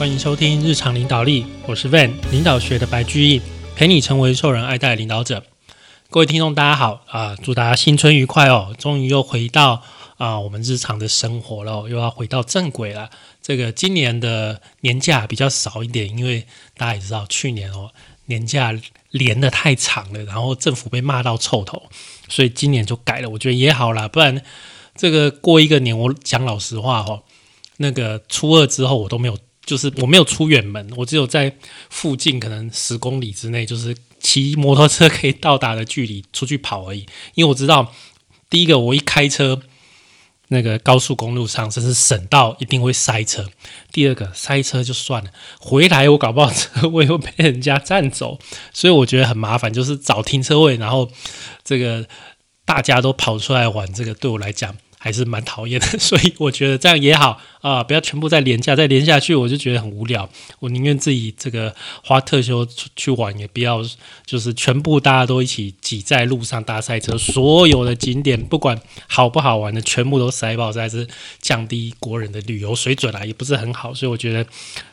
欢迎收听日常领导力，我是 Van 领导学的白居易，陪你成为受人爱戴的领导者。各位听众，大家好啊！祝大家新春愉快哦！终于又回到啊我们日常的生活了，又要回到正轨了。这个今年的年假比较少一点，因为大家也知道，去年哦年假连的太长了，然后政府被骂到臭头，所以今年就改了。我觉得也好啦，不然这个过一个年，我讲老实话哦，那个初二之后我都没有。就是我没有出远门，我只有在附近可能十公里之内，就是骑摩托车可以到达的距离出去跑而已。因为我知道，第一个我一开车，那个高速公路上甚至省道一定会塞车；第二个塞车就算了，回来我搞不好车位会被人家占走，所以我觉得很麻烦，就是找停车位，然后这个大家都跑出来玩，这个对我来讲。还是蛮讨厌的，所以我觉得这样也好啊，不要全部再连下，再连下去我就觉得很无聊。我宁愿自己这个花特休出去玩，也不要就是全部大家都一起挤在路上大赛车，所有的景点不管好不好玩的，全部都塞爆，还是降低国人的旅游水准啊，也不是很好。所以我觉得。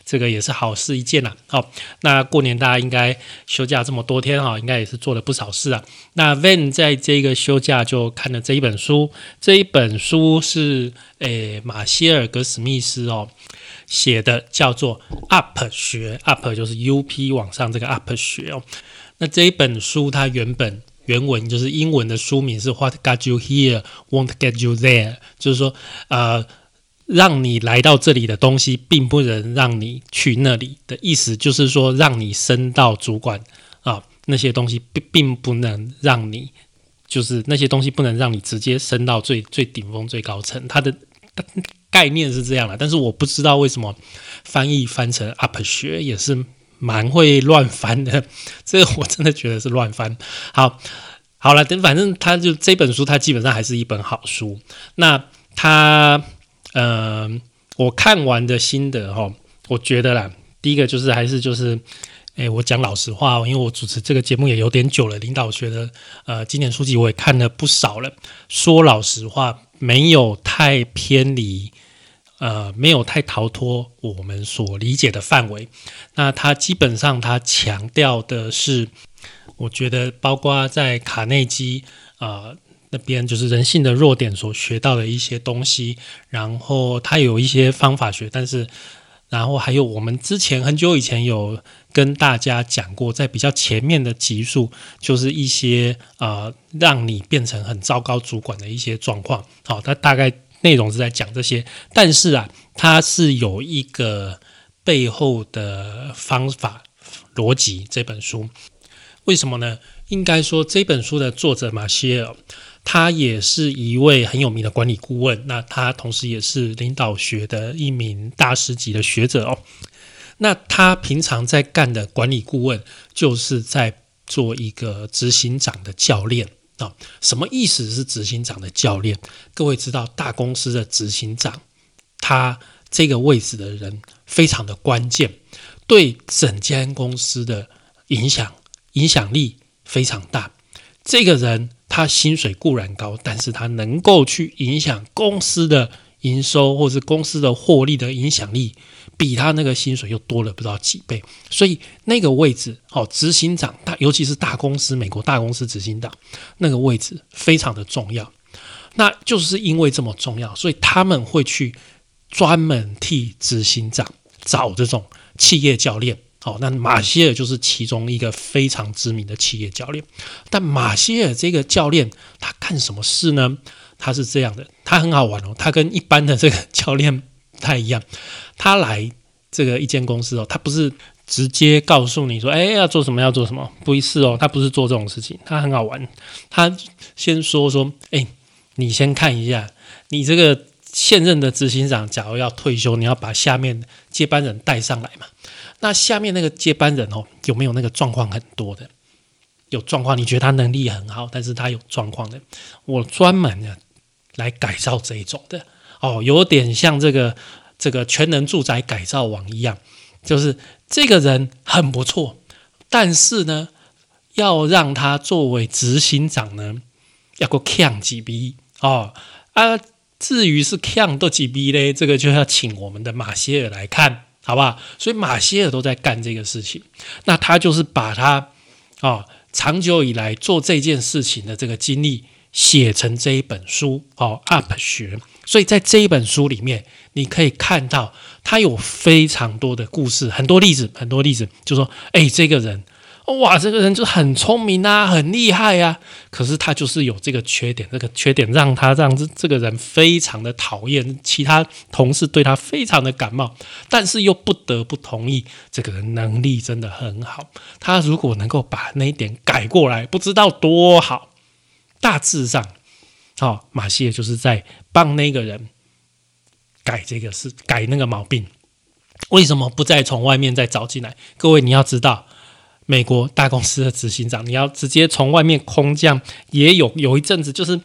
这个也是好事一件呐。好，那过年大家应该休假这么多天哈，应该也是做了不少事啊。那 Van 在这个休假就看了这一本书，这一本书是诶马歇尔·格史密斯哦写的，叫做 Up 学，Up 就是 U P 往上这个 Up 学哦。那这一本书它原本原文就是英文的书名是 What got you here won't get you there，就是说呃。让你来到这里的东西，并不能让你去那里的意思，就是说，让你升到主管啊，那些东西并并不能让你，就是那些东西不能让你直接升到最最顶峰、最高层。它的概念是这样的，但是我不知道为什么翻译翻成 up 学也是蛮会乱翻的，这个我真的觉得是乱翻。好，好了，等反正他就这本书，它基本上还是一本好书。那他。嗯，我看完的心得哈，我觉得啦，第一个就是还是就是，哎，我讲老实话，因为我主持这个节目也有点久了，领导学的呃经典书籍我也看了不少了。说老实话，没有太偏离，呃，没有太逃脱我们所理解的范围。那它基本上它强调的是，我觉得包括在卡内基啊。那边就是人性的弱点所学到的一些东西，然后它有一些方法学，但是然后还有我们之前很久以前有跟大家讲过，在比较前面的集数，就是一些呃让你变成很糟糕主管的一些状况。好，它大概内容是在讲这些，但是啊，它是有一个背后的方法逻辑。这本书为什么呢？应该说这本书的作者马歇尔。他也是一位很有名的管理顾问，那他同时也是领导学的一名大师级的学者哦。那他平常在干的管理顾问，就是在做一个执行长的教练啊。什么意思是执行长的教练？各位知道，大公司的执行长，他这个位置的人非常的关键，对整间公司的影响影响力非常大。这个人。他薪水固然高，但是他能够去影响公司的营收，或是公司的获利的影响力，比他那个薪水又多了不知道几倍。所以那个位置，哦，执行长大，尤其是大公司，美国大公司执行长那个位置非常的重要。那就是因为这么重要，所以他们会去专门替执行长找这种企业教练。哦，那马歇尔就是其中一个非常知名的企业教练。但马歇尔这个教练他干什么事呢？他是这样的，他很好玩哦。他跟一般的这个教练不太一样。他来这个一间公司哦，他不是直接告诉你说，哎，要做什么要做什么，不是哦。他不是做这种事情，他很好玩。他先说说，哎，你先看一下，你这个现任的执行长，假如要退休，你要把下面接班人带上来嘛。那下面那个接班人哦，有没有那个状况很多的？有状况，你觉得他能力很好，但是他有状况的，我专门的来改造这一种的哦，有点像这个这个全能住宅改造网一样，就是这个人很不错，但是呢，要让他作为执行长呢，要够强几逼哦啊，至于是强多几逼嘞，这个就要请我们的马歇尔来看。好不好？所以马歇尔都在干这个事情，那他就是把他啊长久以来做这件事情的这个经历写成这一本书哦，Up 学。所以在这一本书里面，你可以看到他有非常多的故事，很多例子，很多例子，就说，哎，这个人。哇，这个人就很聪明啊，很厉害呀。可是他就是有这个缺点，这个缺点让他让这这个人非常的讨厌，其他同事对他非常的感冒，但是又不得不同意。这个人能力真的很好，他如果能够把那一点改过来，不知道多好。大致上，哦，马歇尔就是在帮那个人改这个事，改那个毛病。为什么不再从外面再找进来？各位你要知道。美国大公司的执行长，你要直接从外面空降，也有有一阵子，就是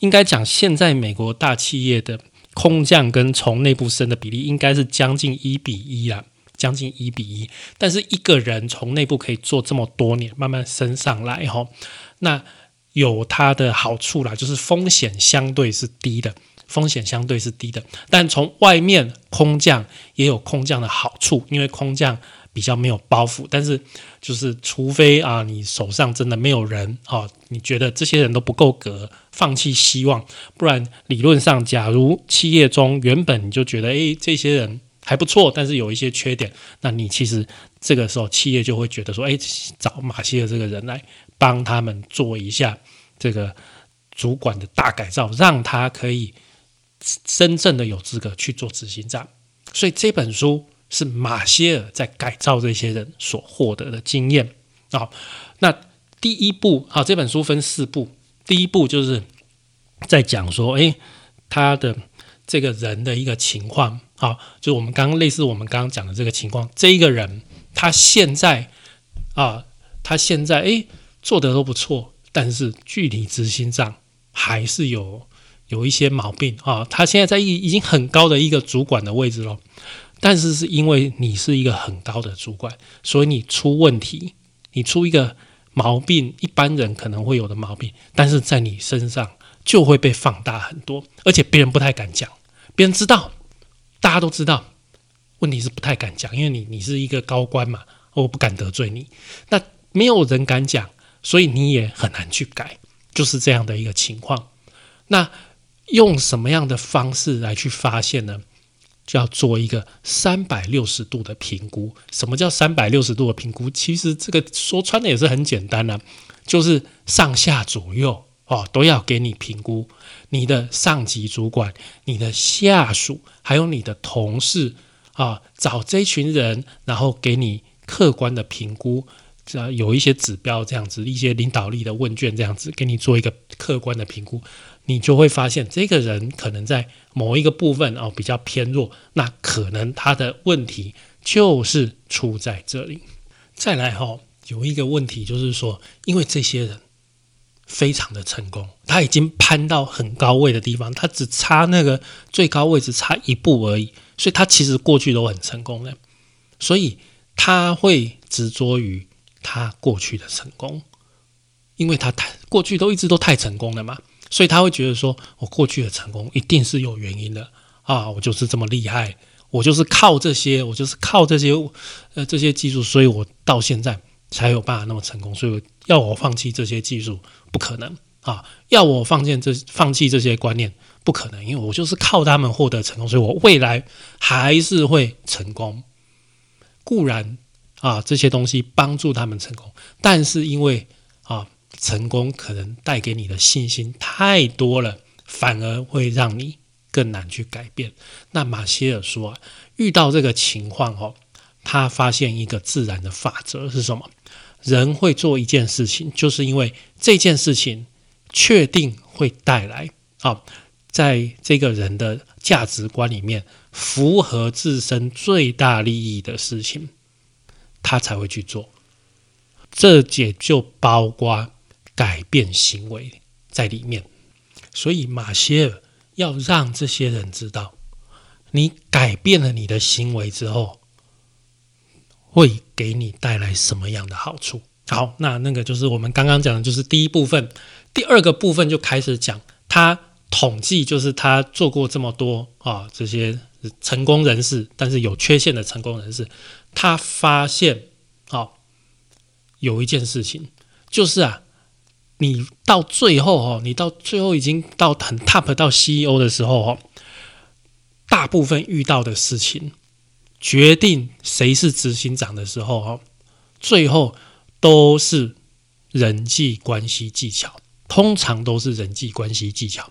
应该讲，现在美国大企业的空降跟从内部升的比例，应该是将近一比一啦，将近一比一。但是一个人从内部可以做这么多年，慢慢升上来，哈，那有它的好处啦，就是风险相对是低的，风险相对是低的。但从外面空降也有空降的好处，因为空降。比较没有包袱，但是就是除非啊，你手上真的没有人啊，你觉得这些人都不够格，放弃希望，不然理论上，假如企业中原本你就觉得诶，这些人还不错，但是有一些缺点，那你其实这个时候企业就会觉得说，诶，找马歇尔这个人来帮他们做一下这个主管的大改造，让他可以真正的有资格去做执行长。所以这本书。是马歇尔在改造这些人所获得的经验啊。那第一步，啊，这本书分四步。第一步就是在讲说，诶，他的这个人的一个情况，啊，就我们刚刚类似我们刚刚讲的这个情况，这一个人他现在啊，他现在诶做的都不错，但是具体执行上还是有有一些毛病啊。他现在在已已经很高的一个主管的位置了。但是是因为你是一个很高的主管，所以你出问题，你出一个毛病，一般人可能会有的毛病，但是在你身上就会被放大很多，而且别人不太敢讲，别人知道，大家都知道，问题是不太敢讲，因为你你是一个高官嘛，我不敢得罪你，那没有人敢讲，所以你也很难去改，就是这样的一个情况。那用什么样的方式来去发现呢？就要做一个三百六十度的评估。什么叫三百六十度的评估？其实这个说穿的也是很简单的，就是上下左右哦都要给你评估。你的上级主管、你的下属，还有你的同事啊，找这群人，然后给你客观的评估。这有一些指标这样子，一些领导力的问卷这样子，给你做一个客观的评估。你就会发现，这个人可能在某一个部分哦比较偏弱，那可能他的问题就是出在这里。再来哈，有一个问题就是说，因为这些人非常的成功，他已经攀到很高位的地方，他只差那个最高位置差一步而已，所以他其实过去都很成功的，所以他会执着于他过去的成功，因为他太过去都一直都太成功了嘛。所以他会觉得说，我过去的成功一定是有原因的啊！我就是这么厉害，我就是靠这些，我就是靠这些呃这些技术，所以我到现在才有办法那么成功。所以要我放弃这些技术不可能啊！要我放弃这放弃这些观念不可能，因为我就是靠他们获得成功，所以我未来还是会成功。固然啊，这些东西帮助他们成功，但是因为。成功可能带给你的信心太多了，反而会让你更难去改变。那马歇尔说啊，遇到这个情况哦，他发现一个自然的法则是什么？人会做一件事情，就是因为这件事情确定会带来啊，在这个人的价值观里面符合自身最大利益的事情，他才会去做。这也就包括。改变行为在里面，所以马歇尔要让这些人知道，你改变了你的行为之后，会给你带来什么样的好处。好，那那个就是我们刚刚讲的，就是第一部分。第二个部分就开始讲他统计，就是他做过这么多啊这些成功人士，但是有缺陷的成功人士，他发现，啊，有一件事情，就是啊，你到最后哦，你到最后已经到很 top 到 CEO 的时候哦，大部分遇到的事情，决定谁是执行长的时候哦，最后都是人际关系技巧。通常都是人际关系技巧。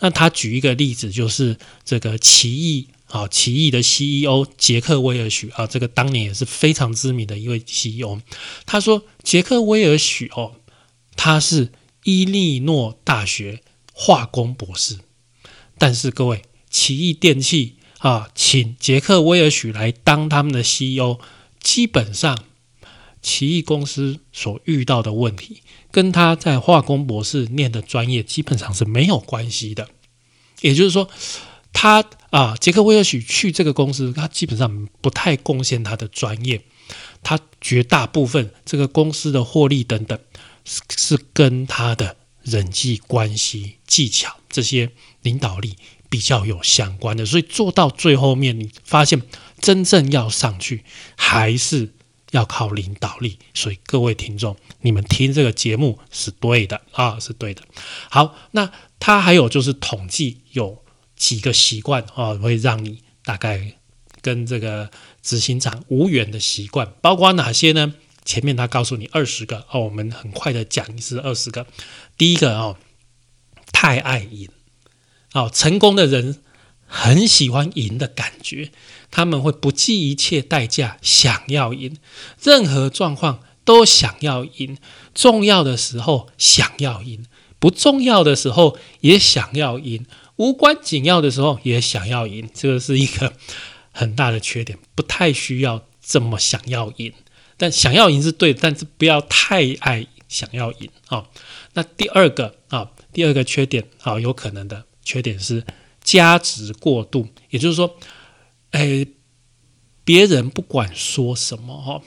那他举一个例子，就是这个奇异啊，奇异的 CEO 杰克威尔许啊，这个当年也是非常知名的一位 CEO。他说，杰克威尔许哦，他是伊利诺大学化工博士，但是各位，奇异电器啊，请杰克威尔许来当他们的 CEO，基本上奇异公司所遇到的问题。跟他在化工博士念的专业基本上是没有关系的，也就是说，他啊，杰克威尔许去这个公司，他基本上不太贡献他的专业，他绝大部分这个公司的获利等等，是跟他的人际关系技巧这些领导力比较有相关的，所以做到最后面，你发现真正要上去还是。要靠领导力，所以各位听众，你们听这个节目是对的啊，是对的。好，那他还有就是统计有几个习惯啊，会让你大概跟这个执行长无缘的习惯，包括哪些呢？前面他告诉你二十个哦，我们很快的讲一次二十个。第一个哦，太爱赢哦，成功的人很喜欢赢的感觉。他们会不计一切代价想要赢，任何状况都想要赢，重要的时候想要赢，不重要的时候也想要赢，无关紧要的时候也想要赢。这个是一个很大的缺点，不太需要这么想要赢，但想要赢是对，但是不要太爱想要赢啊。那第二个啊，第二个缺点啊，有可能的缺点是价值过度，也就是说。哎，别人不管说什么哈，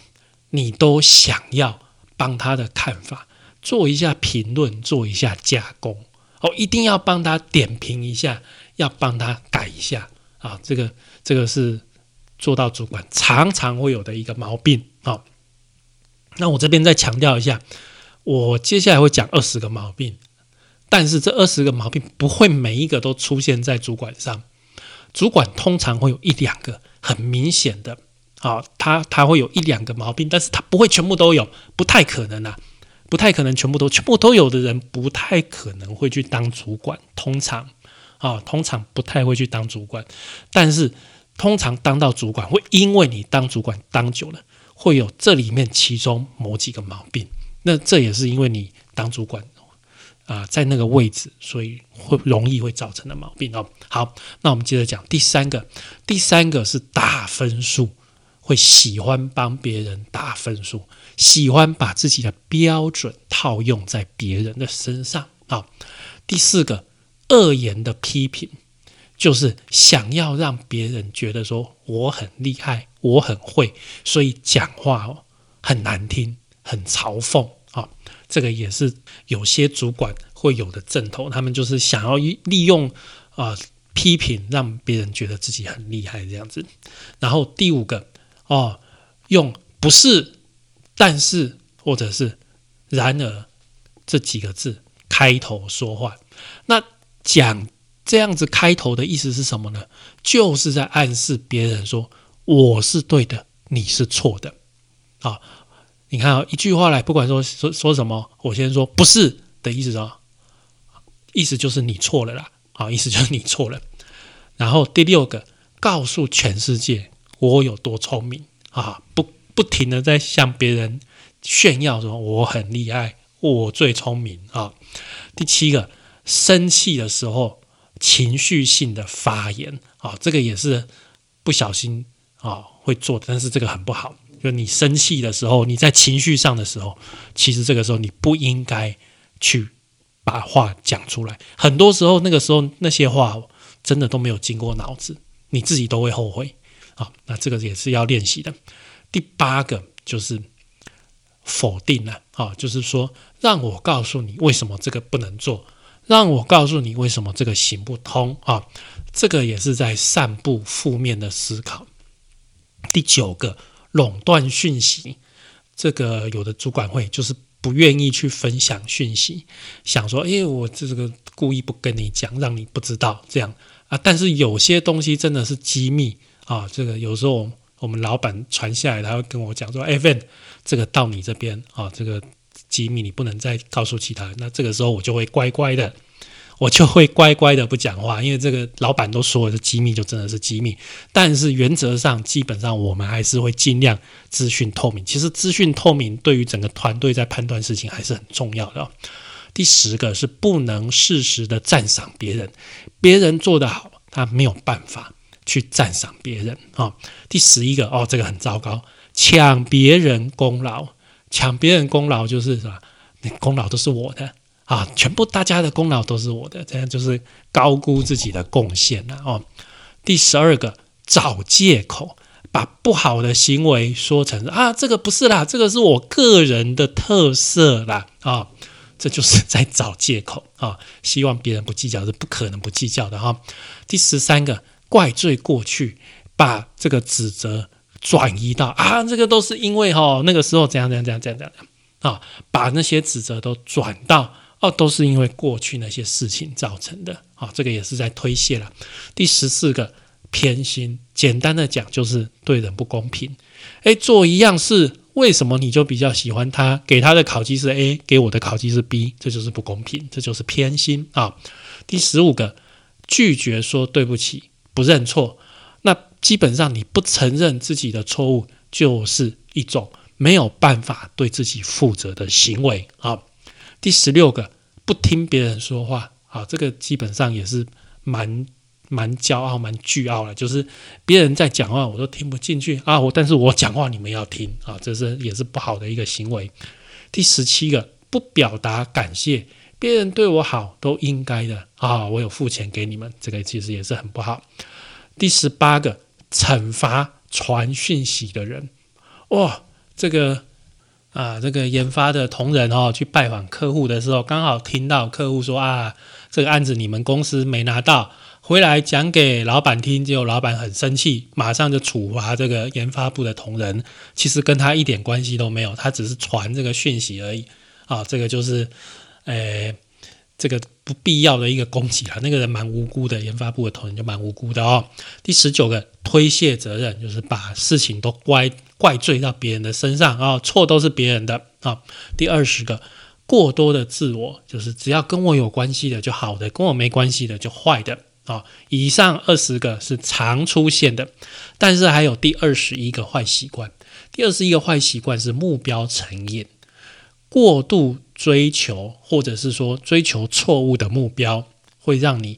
你都想要帮他的看法做一下评论，做一下加工哦，一定要帮他点评一下，要帮他改一下啊。这个这个是做到主管常常会有的一个毛病。那我这边再强调一下，我接下来会讲二十个毛病，但是这二十个毛病不会每一个都出现在主管上。主管通常会有一两个很明显的，啊，他他会有一两个毛病，但是他不会全部都有，不太可能啊，不太可能全部都全部都有的人，不太可能会去当主管，通常，啊，通常不太会去当主管，但是通常当到主管，会因为你当主管当久了，会有这里面其中某几个毛病，那这也是因为你当主管。啊，在那个位置，所以会容易会造成的毛病哦。好，那我们接着讲第三个，第三个是打分数，会喜欢帮别人打分数，喜欢把自己的标准套用在别人的身上啊。第四个，恶言的批评，就是想要让别人觉得说我很厉害，我很会，所以讲话哦很难听，很嘲讽啊。这个也是有些主管会有的阵头，他们就是想要利用啊批评，让别人觉得自己很厉害这样子。然后第五个哦，用不是、但是或者是然而这几个字开头说话，那讲这样子开头的意思是什么呢？就是在暗示别人说我是对的，你是错的啊。你看啊，一句话来，不管说说说什么，我先说不是的意思哦，意思就是你错了啦，啊，意思就是你错了。然后第六个，告诉全世界我有多聪明啊，不不停的在向别人炫耀说我很厉害，我最聪明啊。第七个，生气的时候情绪性的发言啊，这个也是不小心啊会做的，但是这个很不好。就你生气的时候，你在情绪上的时候，其实这个时候你不应该去把话讲出来。很多时候，那个时候那些话真的都没有经过脑子，你自己都会后悔啊。那这个也是要练习的。第八个就是否定了啊，就是说让我告诉你为什么这个不能做，让我告诉你为什么这个行不通啊？这个也是在散布负面的思考。第九个，垄断讯息，这个有的主管会就是不愿意去分享讯息，想说，哎，我这个故意不跟你讲，让你不知道这样啊。但是有些东西真的是机密啊，这个有时候我们老板传下来，他会跟我讲说，哎，Van，这个到你这边啊，这个机密你不能再告诉其他人。那这个时候我就会乖乖的。我就会乖乖的不讲话，因为这个老板都说的机密就真的是机密。但是原则上，基本上我们还是会尽量资讯透明。其实资讯透明对于整个团队在判断事情还是很重要的。第十个是不能适时的赞赏别人，别人做得好，他没有办法去赞赏别人啊。第十一个哦，这个很糟糕，抢别人功劳，抢别人功劳就是什么？功劳都是我的。啊，全部大家的功劳都是我的，这样就是高估自己的贡献了哦。第十二个，找借口，把不好的行为说成啊，这个不是啦，这个是我个人的特色啦啊，这就是在找借口啊，希望别人不计较是不可能不计较的哈。第十三个，怪罪过去，把这个指责转移到啊，这个都是因为哈那个时候怎样怎样怎样怎样怎样啊，把那些指责都转到。哦，都是因为过去那些事情造成的。啊，这个也是在推卸了。第十四个偏心，简单的讲就是对人不公平。诶，做一样事，为什么你就比较喜欢他？给他的考绩是 A，给我的考绩是 B，这就是不公平，这就是偏心啊。第十五个拒绝说对不起，不认错。基本上你不承认自己的错误，就是一种没有办法对自己负责的行为啊。第十六个，不听别人说话，啊，这个基本上也是蛮蛮骄傲、蛮倨傲的，就是别人在讲话，我都听不进去啊，我但是我讲话你们要听啊，这是也是不好的一个行为。第十七个，不表达感谢，别人对我好都应该的啊，我有付钱给你们，这个其实也是很不好。第十八个，惩罚传讯息的人，哇，这个。啊，这个研发的同仁哦，去拜访客户的时候，刚好听到客户说啊，这个案子你们公司没拿到，回来讲给老板听，结果老板很生气，马上就处罚这个研发部的同仁，其实跟他一点关系都没有，他只是传这个讯息而已。啊，这个就是，诶。这个不必要的一个攻击啊，那个人蛮无辜的，研发部的同仁就蛮无辜的哦。第十九个推卸责任，就是把事情都怪怪罪到别人的身上啊，错都是别人的啊。第二十个过多的自我，就是只要跟我有关系的就好的，跟我没关系的就坏的啊。以上二十个是常出现的，但是还有第二十一个坏习惯，第二十一个坏习惯是目标成瘾，过度。追求，或者是说追求错误的目标，会让你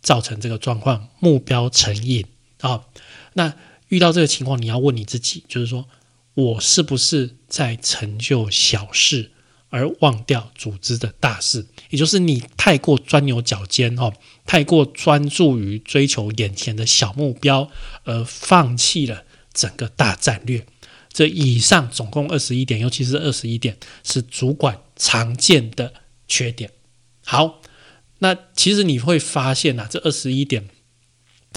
造成这个状况，目标成瘾啊。那遇到这个情况，你要问你自己，就是说我是不是在成就小事，而忘掉组织的大事？也就是你太过钻牛角尖哦，太过专注于追求眼前的小目标，而放弃了整个大战略。这以上总共二十一点，尤其是二十一点是主管常见的缺点。好，那其实你会发现呐，这二十一点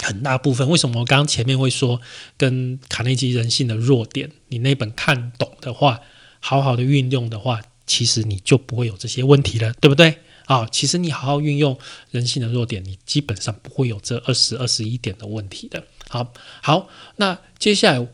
很大部分，为什么我刚刚前面会说跟卡内基人性的弱点，你那本看懂的话，好好的运用的话，其实你就不会有这些问题了，对不对？啊，其实你好好运用人性的弱点，你基本上不会有这二十二十一点的问题的。好，好，那接下来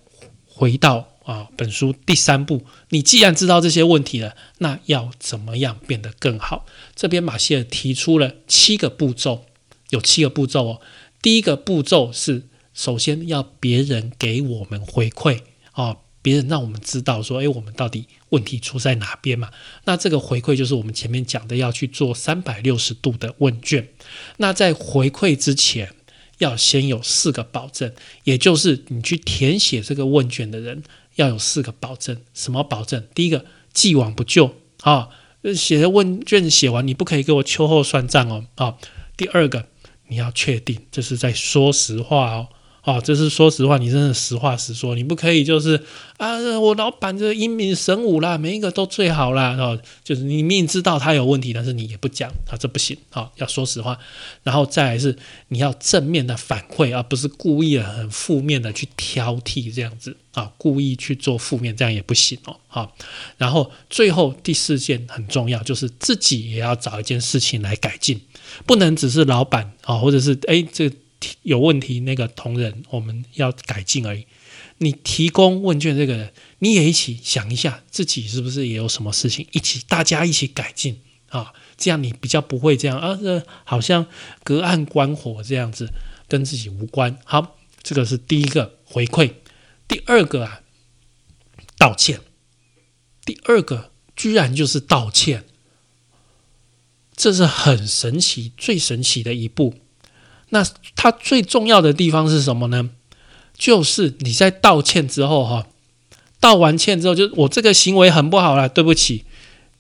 回到。啊，本书第三步，你既然知道这些问题了，那要怎么样变得更好？这边马歇尔提出了七个步骤，有七个步骤哦。第一个步骤是，首先要别人给我们回馈啊，别人让我们知道说，诶，我们到底问题出在哪边嘛？那这个回馈就是我们前面讲的，要去做三百六十度的问卷。那在回馈之前，要先有四个保证，也就是你去填写这个问卷的人。要有四个保证，什么保证？第一个，既往不咎啊，写的问卷写完，你不可以给我秋后算账哦啊。第二个，你要确定这是在说实话哦哦，这是说实话，你真的实话实说，你不可以就是啊，我老板这英明神武啦，每一个都最好啦，哦，就是你明知道他有问题，但是你也不讲啊，这不行啊，要说实话。然后再来是你要正面的反馈，而不是故意的很负面的去挑剔这样子啊，故意去做负面，这样也不行哦。好，然后最后第四件很重要，就是自己也要找一件事情来改进，不能只是老板啊，或者是哎这。有问题，那个同仁我们要改进而已。你提供问卷，这个人你也一起想一下，自己是不是也有什么事情，一起大家一起改进啊？这样你比较不会这样啊，这好像隔岸观火这样子，跟自己无关。好，这个是第一个回馈。第二个啊，道歉。第二个居然就是道歉，这是很神奇、最神奇的一步。那它最重要的地方是什么呢？就是你在道歉之后，哈，道完歉之后，就我这个行为很不好了，对不起。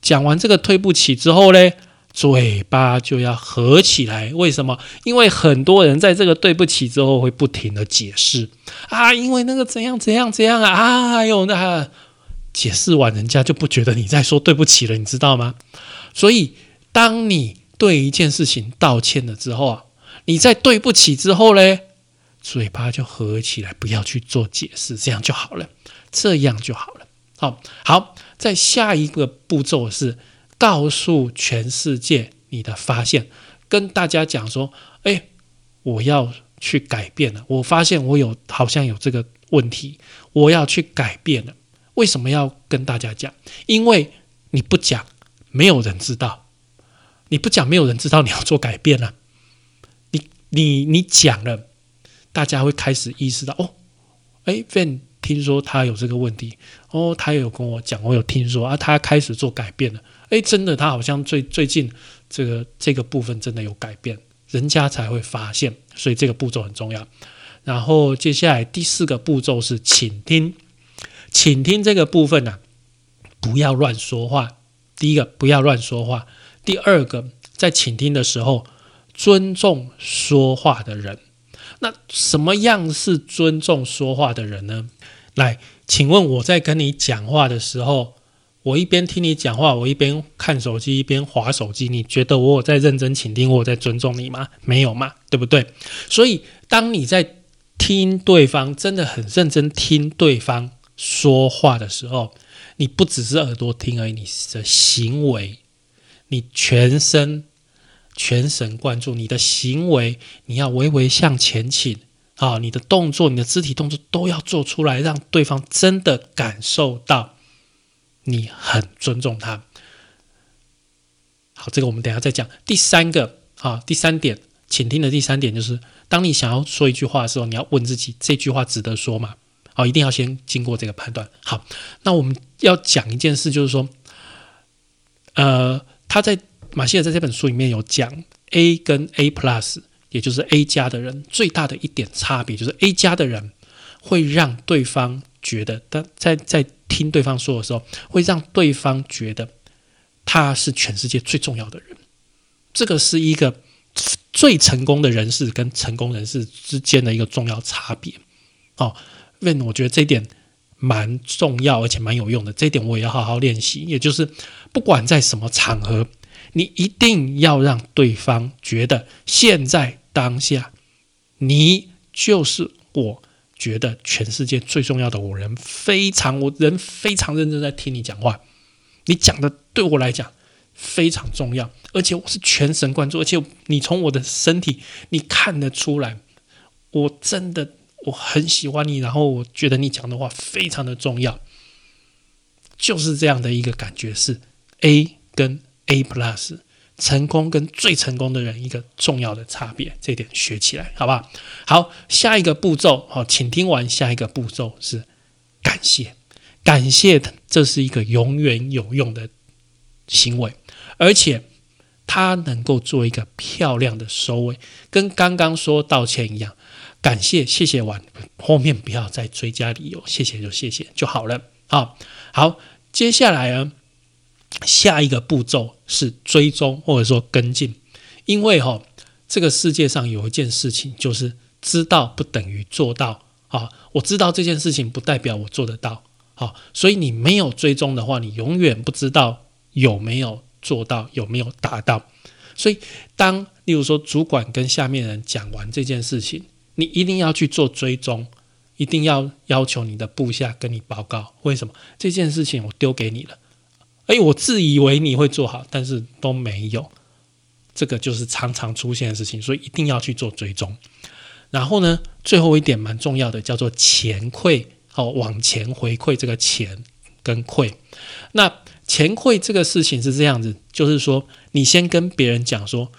讲完这个对不起之后呢，嘴巴就要合起来。为什么？因为很多人在这个对不起之后会不停的解释啊，因为那个怎样怎样怎样啊，哎呦，那解释完人家就不觉得你在说对不起了，你知道吗？所以，当你对一件事情道歉了之后啊。你在对不起之后呢，嘴巴就合起来，不要去做解释，这样就好了，这样就好了。好，好，在下一个步骤是告诉全世界你的发现，跟大家讲说，哎，我要去改变了，我发现我有好像有这个问题，我要去改变了。为什么要跟大家讲？因为你不讲，没有人知道；你不讲，没有人知道你要做改变了。你你讲了，大家会开始意识到哦，哎，Van 听说他有这个问题，哦，他有跟我讲，我有听说啊，他开始做改变了，哎，真的，他好像最最近这个这个部分真的有改变，人家才会发现，所以这个步骤很重要。然后接下来第四个步骤是倾听，倾听这个部分呢，不要乱说话。第一个不要乱说话，第二个在倾听的时候。尊重说话的人，那什么样是尊重说话的人呢？来，请问我在跟你讲话的时候，我一边听你讲话，我一边看手机，一边划手机，你觉得我有在认真倾听，我在尊重你吗？没有嘛，对不对？所以，当你在听对方真的很认真听对方说话的时候，你不只是耳朵听而已，你的行为，你全身。全神贯注你的行为，你要微微向前倾啊！你的动作，你的肢体动作都要做出来，让对方真的感受到你很尊重他。好，这个我们等下再讲。第三个啊，第三点，请听的第三点就是，当你想要说一句话的时候，你要问自己：这句话值得说吗？好，一定要先经过这个判断。好，那我们要讲一件事，就是说，呃，他在。马歇尔在这本书里面有讲，A 跟 A plus，也就是 A 加的人最大的一点差别，就是 A 加的人会让对方觉得，当在在听对方说的时候，会让对方觉得他是全世界最重要的人。这个是一个最成功的人士跟成功人士之间的一个重要差别。哦，When 我觉得这一点蛮重要，而且蛮有用的。这一点我也要好好练习。也就是不管在什么场合。你一定要让对方觉得现在当下，你就是我觉得全世界最重要的我人，非常我人非常认真在听你讲话，你讲的对我来讲非常重要，而且我是全神贯注，而且你从我的身体你看得出来，我真的我很喜欢你，然后我觉得你讲的话非常的重要，就是这样的一个感觉是 A 跟。A plus 成功跟最成功的人一个重要的差别，这点学起来好不好？好，下一个步骤，好，请听完下一个步骤是感谢，感谢，这是一个永远有用的行为，而且它能够做一个漂亮的收尾，跟刚刚说道歉一样，感谢，谢谢完后面不要再追加理由，谢谢就谢谢就好了。好，好，接下来呢？下一个步骤是追踪或者说跟进，因为哈，这个世界上有一件事情，就是知道不等于做到。啊，我知道这件事情不代表我做得到，好，所以你没有追踪的话，你永远不知道有没有做到，有没有达到。所以，当例如说主管跟下面人讲完这件事情，你一定要去做追踪，一定要要求你的部下跟你报告，为什么？这件事情我丢给你了？哎，我自以为你会做好，但是都没有，这个就是常常出现的事情，所以一定要去做追踪。然后呢，最后一点蛮重要的，叫做前馈，哦，往前回馈这个钱跟馈。那前馈这个事情是这样子，就是说，你先跟别人讲说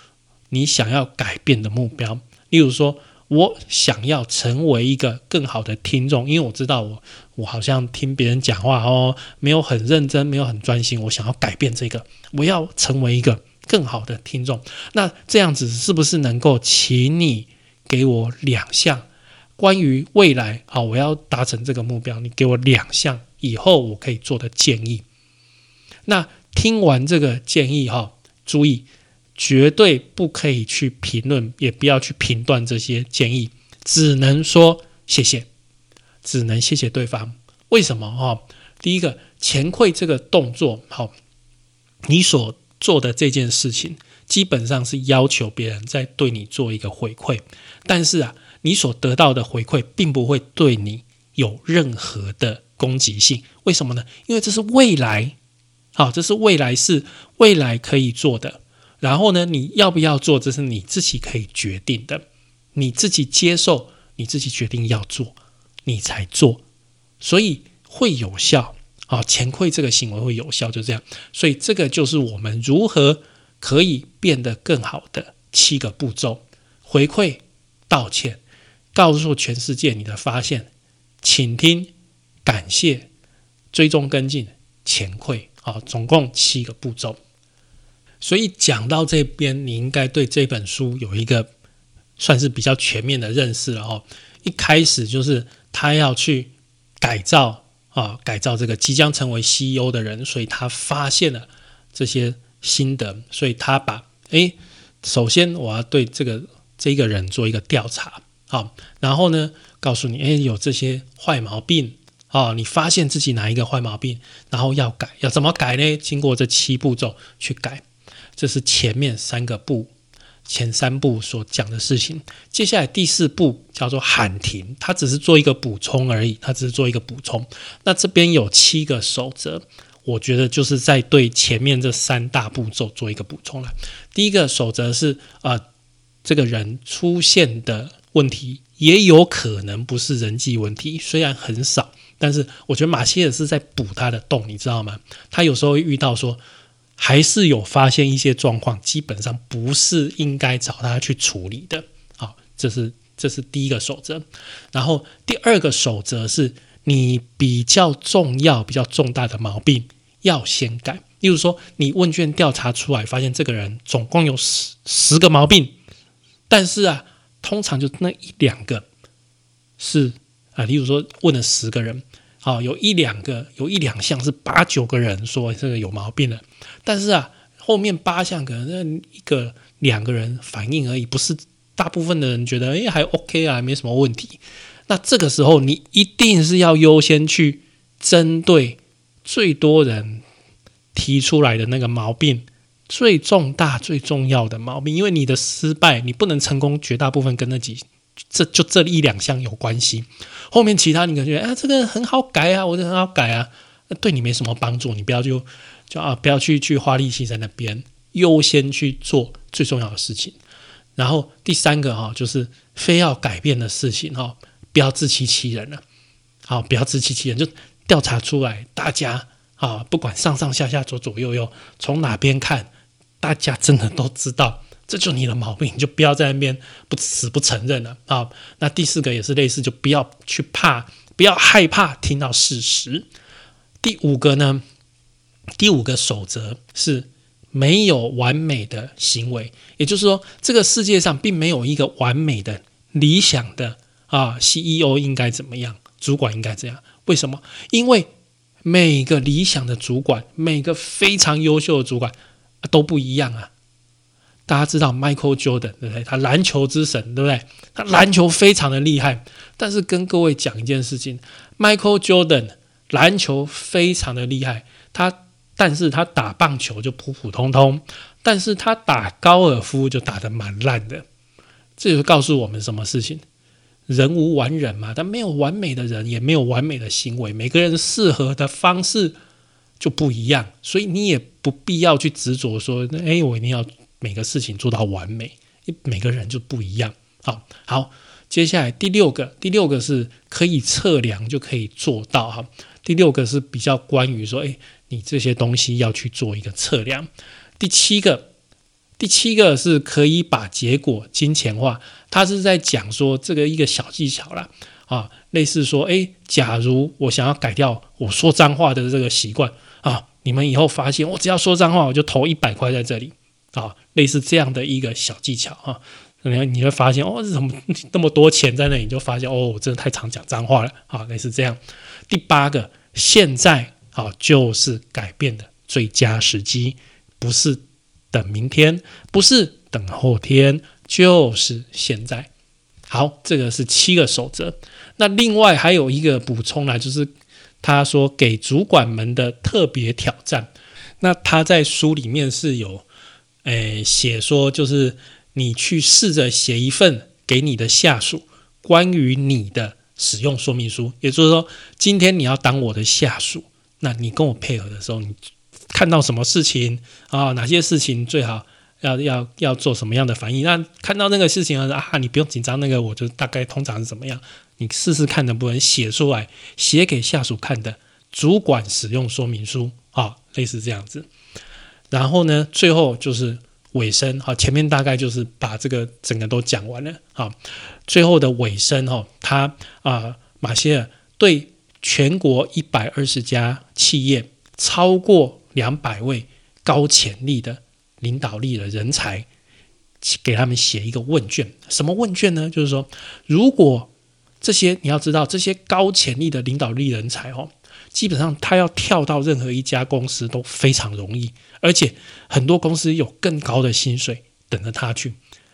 你想要改变的目标，例如说。我想要成为一个更好的听众，因为我知道我我好像听别人讲话哦，没有很认真，没有很专心。我想要改变这个，我要成为一个更好的听众。那这样子是不是能够请你给我两项关于未来啊？我要达成这个目标，你给我两项以后我可以做的建议。那听完这个建议哈，注意。绝对不可以去评论，也不要去评断这些建议，只能说谢谢，只能谢谢对方。为什么？哈，第一个前馈这个动作，好，你所做的这件事情，基本上是要求别人在对你做一个回馈，但是啊，你所得到的回馈并不会对你有任何的攻击性。为什么呢？因为这是未来，好，这是未来是未来可以做的。然后呢，你要不要做，这是你自己可以决定的，你自己接受，你自己决定要做，你才做，所以会有效啊。前馈这个行为会有效，就这样。所以这个就是我们如何可以变得更好的七个步骤：回馈、道歉、告诉全世界你的发现、倾听、感谢、追踪跟进、前馈啊，总共七个步骤。所以讲到这边，你应该对这本书有一个算是比较全面的认识了哦。一开始就是他要去改造啊，改造这个即将成为 CEO 的人，所以他发现了这些心得，所以他把诶，首先我要对这个这个人做一个调查，好，然后呢，告诉你诶，有这些坏毛病啊，你发现自己哪一个坏毛病，然后要改，要怎么改呢？经过这七步骤去改。这是前面三个步，前三步所讲的事情。接下来第四步叫做喊停，它只是做一个补充而已，它只是做一个补充。那这边有七个守则，我觉得就是在对前面这三大步骤做一个补充了。第一个守则是啊，这个人出现的问题也有可能不是人际问题，虽然很少，但是我觉得马歇尔是在补他的洞，你知道吗？他有时候会遇到说。还是有发现一些状况，基本上不是应该找他去处理的。好，这是这是第一个守则。然后第二个守则是你比较重要、比较重大的毛病要先改。例如说，你问卷调查出来，发现这个人总共有十十个毛病，但是啊，通常就那一两个是啊，例如说问了十个人。好，有一两个，有一两项是八九个人说这个有毛病了，但是啊，后面八项可能一个两个人反应而已，不是大部分的人觉得诶还 OK 啊，没什么问题。那这个时候你一定是要优先去针对最多人提出来的那个毛病，最重大、最重要的毛病，因为你的失败，你不能成功，绝大部分跟那几。这就这一两项有关系，后面其他你感觉哎，这个很好改啊，我这很好改啊，对你没什么帮助，你不要就就啊，不要去去花力气在那边，优先去做最重要的事情。然后第三个哈，就是非要改变的事情哈，不要自欺欺人了，好，不要自欺欺人，就调查出来，大家啊，不管上上下下左左右右，从哪边看，大家真的都知道。这就你的毛病，你就不要在那边不死不承认了啊！那第四个也是类似，就不要去怕，不要害怕听到事实。第五个呢？第五个守则是没有完美的行为，也就是说，这个世界上并没有一个完美的、理想的啊，CEO 应该怎么样，主管应该这样？为什么？因为每个理想的主管，每个非常优秀的主管都不一样啊。大家知道 Michael Jordan 对不对？他篮球之神对不对？他篮球非常的厉害，但是跟各位讲一件事情，Michael Jordan 篮球非常的厉害，他但是他打棒球就普普通通，但是他打高尔夫就打得蛮烂的。这就告诉我们什么事情？人无完人嘛，但没有完美的人，也没有完美的行为，每个人适合的方式就不一样，所以你也不必要去执着说，哎，我一定要每个事情做到完美，每个人就不一样。好，好，接下来第六个，第六个是可以测量就可以做到哈。第六个是比较关于说，哎，你这些东西要去做一个测量。第七个。第七个是可以把结果金钱化，他是在讲说这个一个小技巧啦，啊，类似说，诶，假如我想要改掉我说脏话的这个习惯啊，你们以后发现我只要说脏话，我就投一百块在这里啊，类似这样的一个小技巧啊，你你会发现哦，怎么那么多钱在那里？你就发现哦，我真的太常讲脏话了啊，类似这样。第八个，现在啊就是改变的最佳时机，不是。等明天不是等后天，就是现在。好，这个是七个守则。那另外还有一个补充呢，就是他说给主管们的特别挑战。那他在书里面是有诶写说，就是你去试着写一份给你的下属关于你的使用说明书。也就是说，今天你要当我的下属，那你跟我配合的时候，你。看到什么事情啊？哪些事情最好要要要做什么样的反应？那看到那个事情啊，你不用紧张，那个我就大概通常是怎么样？你试试看能不能写出来，写给下属看的主管使用说明书啊，类似这样子。然后呢，最后就是尾声好，前面大概就是把这个整个都讲完了啊。最后的尾声哈，他啊，马歇尔对全国一百二十家企业超过。两百位高潜力的领导力的人才，给他们写一个问卷。什么问卷呢？就是说，如果这些你要知道，这些高潜力的领导力人才哦，基本上他要跳到任何一家公司都非常容易，而且很多公司有更高的薪水等着他去。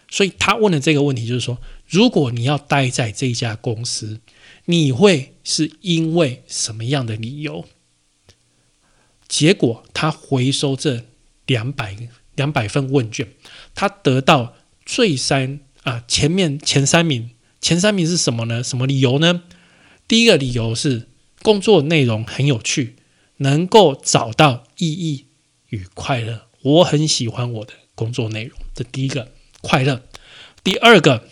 所以他问的这个问题就是说，如果你要待在这家公司，你会是因为什么样的理由？结果他回收这两百两百份问卷，他得到最三啊前面前三名，前三名是什么呢？什么理由呢？第一个理由是工作内容很有趣，能够找到意义与快乐。我很喜欢我的工作内容，这第一个快乐。第二个，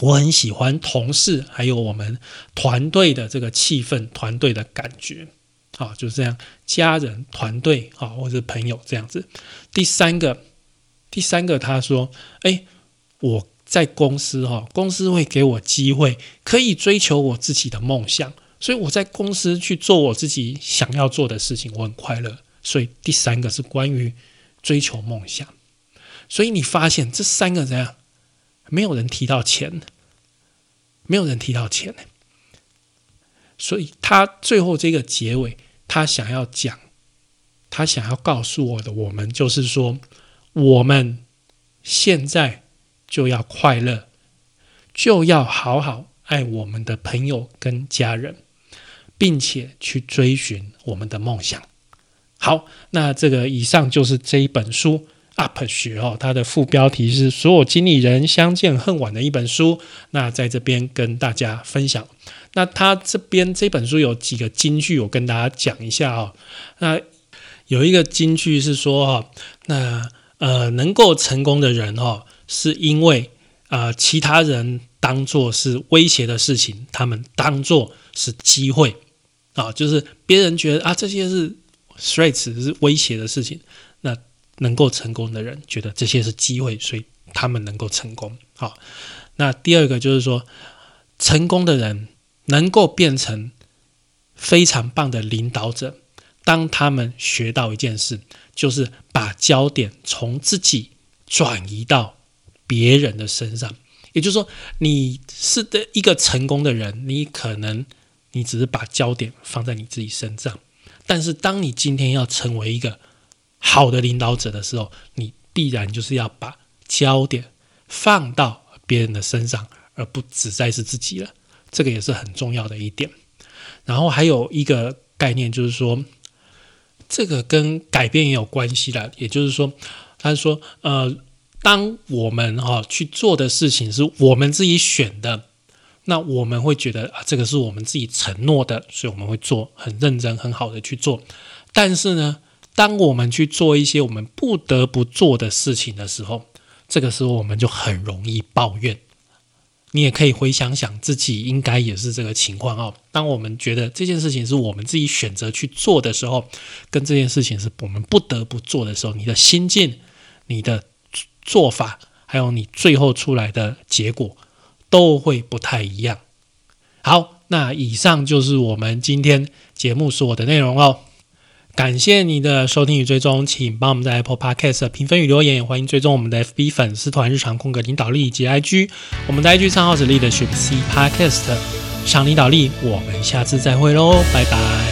我很喜欢同事还有我们团队的这个气氛，团队的感觉。啊，就是这样，家人、团队啊，或者朋友这样子。第三个，第三个，他说：“哎，我在公司哈，公司会给我机会，可以追求我自己的梦想，所以我在公司去做我自己想要做的事情，我很快乐。所以第三个是关于追求梦想。所以你发现这三个怎样？没有人提到钱，没有人提到钱。所以他最后这个结尾。”他想要讲，他想要告诉我的，我们就是说，我们现在就要快乐，就要好好爱我们的朋友跟家人，并且去追寻我们的梦想。好，那这个以上就是这一本书。UP 学哦，它的副标题是“所有经理人相见恨晚”的一本书。那在这边跟大家分享。那他这边这本书有几个金句，我跟大家讲一下哦。那有一个金句是说哈，那呃，能够成功的人哦，是因为啊，其他人当做是威胁的事情，他们当做是机会啊，就是别人觉得啊，这些是 threats 是威胁的事情，那。能够成功的人觉得这些是机会，所以他们能够成功。好，那第二个就是说，成功的人能够变成非常棒的领导者。当他们学到一件事，就是把焦点从自己转移到别人的身上。也就是说，你是的一个成功的人，你可能你只是把焦点放在你自己身上，但是当你今天要成为一个好的领导者的时候，你必然就是要把焦点放到别人的身上，而不只在是自己了。这个也是很重要的一点。然后还有一个概念就是说，这个跟改变也有关系的。也就是说，他说，呃，当我们哈去做的事情是我们自己选的。那我们会觉得啊，这个是我们自己承诺的，所以我们会做很认真、很好的去做。但是呢，当我们去做一些我们不得不做的事情的时候，这个时候我们就很容易抱怨。你也可以回想想自己，应该也是这个情况哦。当我们觉得这件事情是我们自己选择去做的时候，跟这件事情是我们不得不做的时候，你的心境、你的做法，还有你最后出来的结果。都会不太一样。好，那以上就是我们今天节目所的内容哦。感谢你的收听与追踪，请帮我们在 Apple Podcast 评分与留言，也欢迎追踪我们的 FB 粉丝团日常空格领导力以及 IG。我们的 IG 账号是 Leadership C Podcast，上领导力。我们下次再会喽，拜拜。